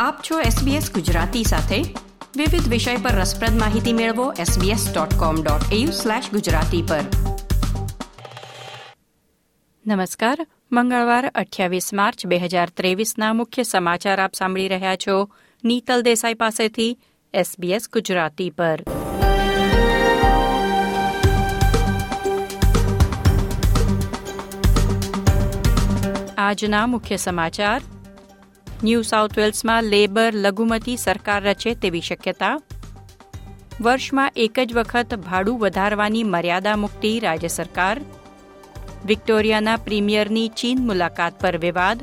આપ છો SBS ગુજરાતી સાથે. વિવિધ વિષય પર રસપ્રદ માહિતી મેળવો sbs.com.au ગુજરાતી પર. નમસ્કાર. મંગળવાર, અઠ્યાવીસ માર્ચ બે હજાર ત્રેવીસના મુખ્ય સમાચાર આપ સાંભળી રહ્યા છો નીતલ દેસાઈ પાસેથી SBS ગુજરાતી પર. આજના મુખ્ય સમાચાર. ન્યૂ સાઉથ વેલ્સમાં લેબર લઘુમતી સરકાર રચે તેવી શક્યતા? વર્ષમાં એક જ વખત ભાડું વધારવાની મર્યાદા મુક્તિ રાજ્ય સરકાર? વિક્ટોરિયાના પ્રીમિયરની ચીન મુલાકાત પર વિવાદ?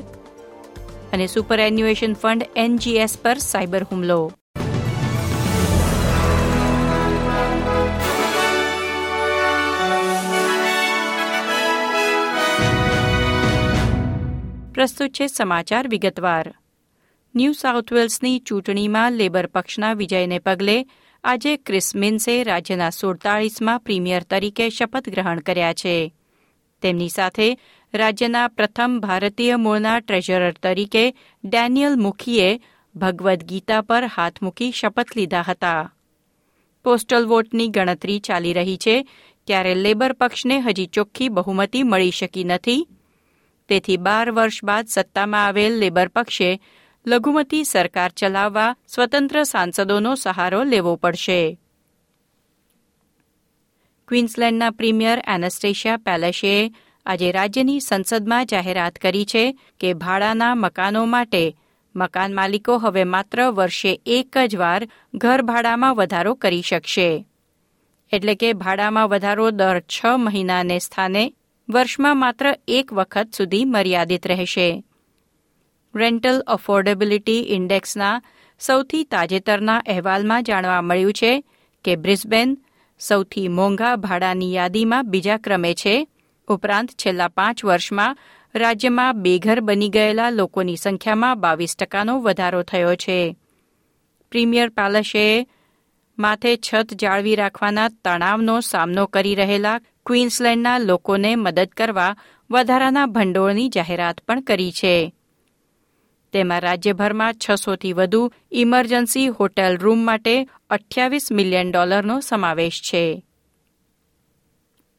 અને સુપર એન્યુએશન ફંડ એનજીએસ પર સાયબર હુમલો? પ્રસ્તુત છે સમાચાર વિગતવાર. ન્યૂ સાઉથ વેલ્સની ચૂંટણીમાં લેબર પક્ષના વિજયને પગલે આજે ક્રિસ મિન્સે રાજ્યના સુડતાળીસમાં પ્રીમિયર તરીકે શપથ ગ્રહણ કર્યા છે. તેમની સાથે રાજ્યના પ્રથમ ભારતીય મૂળના ટ્રેઝરર તરીકે ડેનિયલ મુખીએ ભગવદ્ ગીતા પર હાથ મૂકી શપથ લીધા હતા. પોસ્ટલ વોટની ગણતરી ચાલી રહી છે, ત્યારે લેબર પક્ષને હજી ચોખ્ખી બહુમતી મળી શકી નથી. તેથી બાર વર્ષ બાદ સત્તામાં આવેલ લેબર પક્ષે લઘુમતી સરકાર ચલાવવા સ્વતંત્ર સાંસદોનો સહારો લેવો પડશે. ક્વીન્સલેન્ડના પ્રીમિયર એનેસ્ટેશિયા પેલેશે આજે રાજ્યની સંસદમાં જાહેરાત કરી છે કે ભાડાના મકાનો માટે મકાન માલિકો હવે માત્ર વર્ષે એક જ વાર ઘર ભાડામાં વધારો કરી શકશે. એટલે કે ભાડામાં વધારો દર છ મહિનાને સ્થાને વર્ષમાં માત્ર એક વખત સુધી મર્યાદિત રહેશે. રેન્ટલ અફોર્ડેબિલિટી ઇન્ડેક્સના સૌથી તાજેતરના અહેવાલમાં જાણવા મળ્યું છે કે બ્રિસ્બેન સૌથી મોંઘા ભાડાની યાદીમાં બીજા ક્રમે છે. ઉપરાંત છેલ્લા પાંચ વર્ષમાં રાજ્યમાં બેઘર બની ગયેલા લોકોની સંખ્યામાં બાવીસ ટકાનો વધારો થયો છે. પ્રીમિયર પેલેસે માથે છત જાળવી રાખવાના તણાવનો સામનો કરી રહેલા ક્વીન્સલેન્ડના લોકોને મદદ કરવા વધારાના ભંડોળની જાહેરાત પણ કરી છે. તેમાં રાજ્યભરમાં છસોથી વધુ ઇમરજન્સી હોટેલ રૂમ માટે અઠ્યાવીસ મિલિયન ડોલરનો સમાવેશ છે.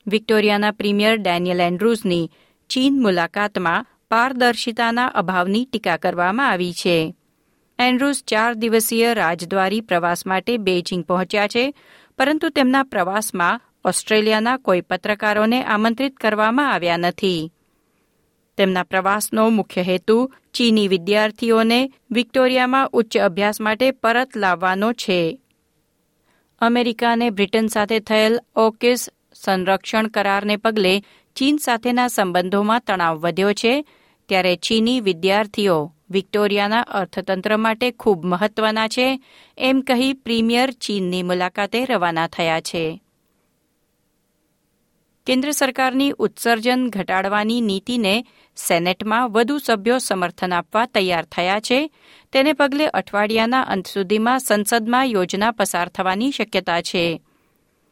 વિક્ટોરિયાના પ્રીમિયર ડેનિયલ એન્ડ્રુઝની ચીન મુલાકાતમાં પારદર્શિતાના અભાવની ટીકા કરવામાં આવી છે. એન્ડ્રુઝ ચાર દિવસીય રાજદ્વારી પ્રવાસ માટે બેઇજિંગ પહોંચ્યા છે, પરંતુ તેમના પ્રવાસમાં ઓસ્ટ્રેલિયાના કોઈ પત્રકારોને આમંત્રિત કરવામાં આવ્યા નથી. તેમના પ્રવાસનો મુખ્ય હેતુ ચીની વિદ્યાર્થીઓને વિક્ટોરિયામાં ઉચ્ચ અભ્યાસ માટે પરત લાવવાનો છે. અમેરિકા અને બ્રિટન સાથે થયેલ ઓકિસ સંરક્ષણ કરારને પગલે ચીન સાથેના સંબંધોમાં તણાવ વધ્યો છે, ત્યારે ચીની વિદ્યાર્થીઓ વિક્ટોરિયાના અર્થતંત્ર માટે ખૂબ મહત્વના છે, એમ કહી પ્રીમિયર ચીનની મુલાકાતે રવાના થયા છે. કેન્દ્ર સરકારની ઉત્સર્જન ઘટાડવાની નીતિને સેનેટમાં વધુ સભ્યો સમર્થન આપવા તૈયાર થયા છે. તેને પગલે અઠવાડિયાના અંત સુધીમાં સંસદમાં યોજના પસાર થવાની શક્યતા છે.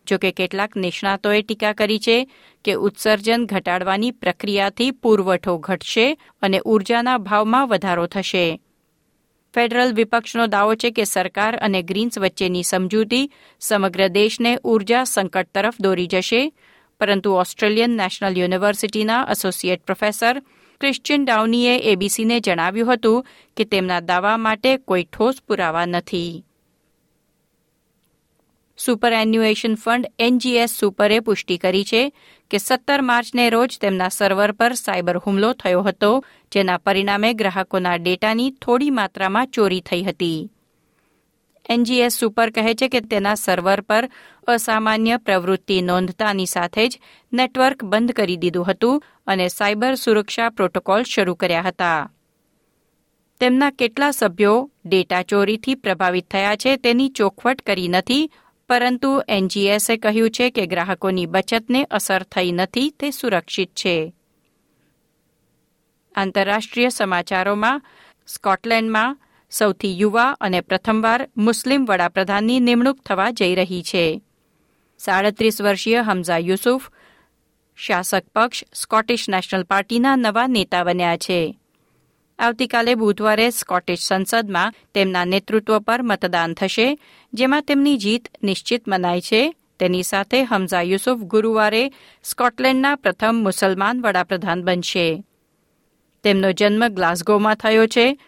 જોકે કેટલાક નિષ્ણાતોએ ટીકા કરી છે કે ઉત્સર્જન ઘટાડવાની પ્રક્રિયાથી પુરવઠો ઘટશે અને ઉર્જાના ભાવમાં વધારો થશે. ફેડરલ વિપક્ષનો દાવો છે કે સરકાર અને ગ્રીન્સ વચ્ચેની સમજૂતી સમગ્ર દેશને ઊર્જા સંકટ તરફ દોરી જશે. પરંતુ ઓસ્ટ્રેલિયન નેશનલ યુનિવર્સિટીના એસોસિએટ પ્રોફેસર ક્રિશ્ચિયન ડાઉનીએ એબીસીને જણાવ્યું હતું કે તેમના દાવા માટે કોઈ ઠોસ પુરાવા નથી. સુપર એન્યુએશન ફંડ એનજીએસ સુપરે પુષ્ટિ કરી છે કે સત્તર માર્ચને રોજ તેમના સર્વર પર સાયબર હુમલો થયો હતો, જેના પરિણામે ગ્રાહકોના ડેટાની થોડી માત્રામાં ચોરી થઈ હતી. એનજીએસ સુપર કહે છે કે તેના સર્વર પર અસામાન્ય પ્રવૃત્તિ નોંધતાની સાથે જ નેટવર્ક બંધ કરી દીધું હતું અને સાયબર સુરક્ષા પ્રોટોકોલ શરૂ કર્યા હતા. તેમના કેટલા સભ્યો ડેટા ચોરીથી પ્રભાવિત થયા છે તેની ચોખવટ કરી નથી, પરંતુ એનજીએસે કહ્યું છે કે ગ્રાહકોની બચતને અસર થઈ નથી, તે સુરક્ષિત છે. આંતરરાષ્ટ્રીય સમાચારોમાં, સ્કોટલેન્ડમાં સૌથી યુવા અને પ્રથમવાર મુસ્લિમ વડાપ્રધાનની નિમણૂક થવા જઈ રહી છે. સાડત્રીસ વર્ષીય હમઝા યુસુફ શાસક પક્ષ સ્કોટિશ નેશનલ પાર્ટીના નવા નેતા બન્યા છે. આવતીકાલે બુધવારે સ્કોટિશ સંસદમાં તેમના નેતૃત્વ પર મતદાન થશે, જેમાં તેમની જીત નિશ્ચિત મનાય છે. તેની સાથે હમઝા યુસુફ ગુરુવારે સ્કોટલેન્ડના પ્રથમ મુસલમાન વડાપ્રધાન બનશે. તેમનો જન્મ ગ્લાસ્ગોમાં થયો છે.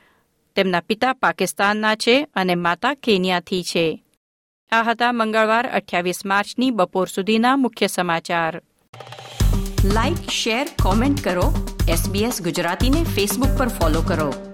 તેમના પિતા પાકિસ્તાનના છે અને માતા કેન્યાથી છે. આ હતા મંગળવાર અઠ્યાવીસ માર્ચની બપોર સુધીના મુખ્ય સમાચાર. લાઇક શેર કોમેન્ટ કરો. એસબીએસ ગુજરાતીને ફેસબુક પર ફોલો કરો.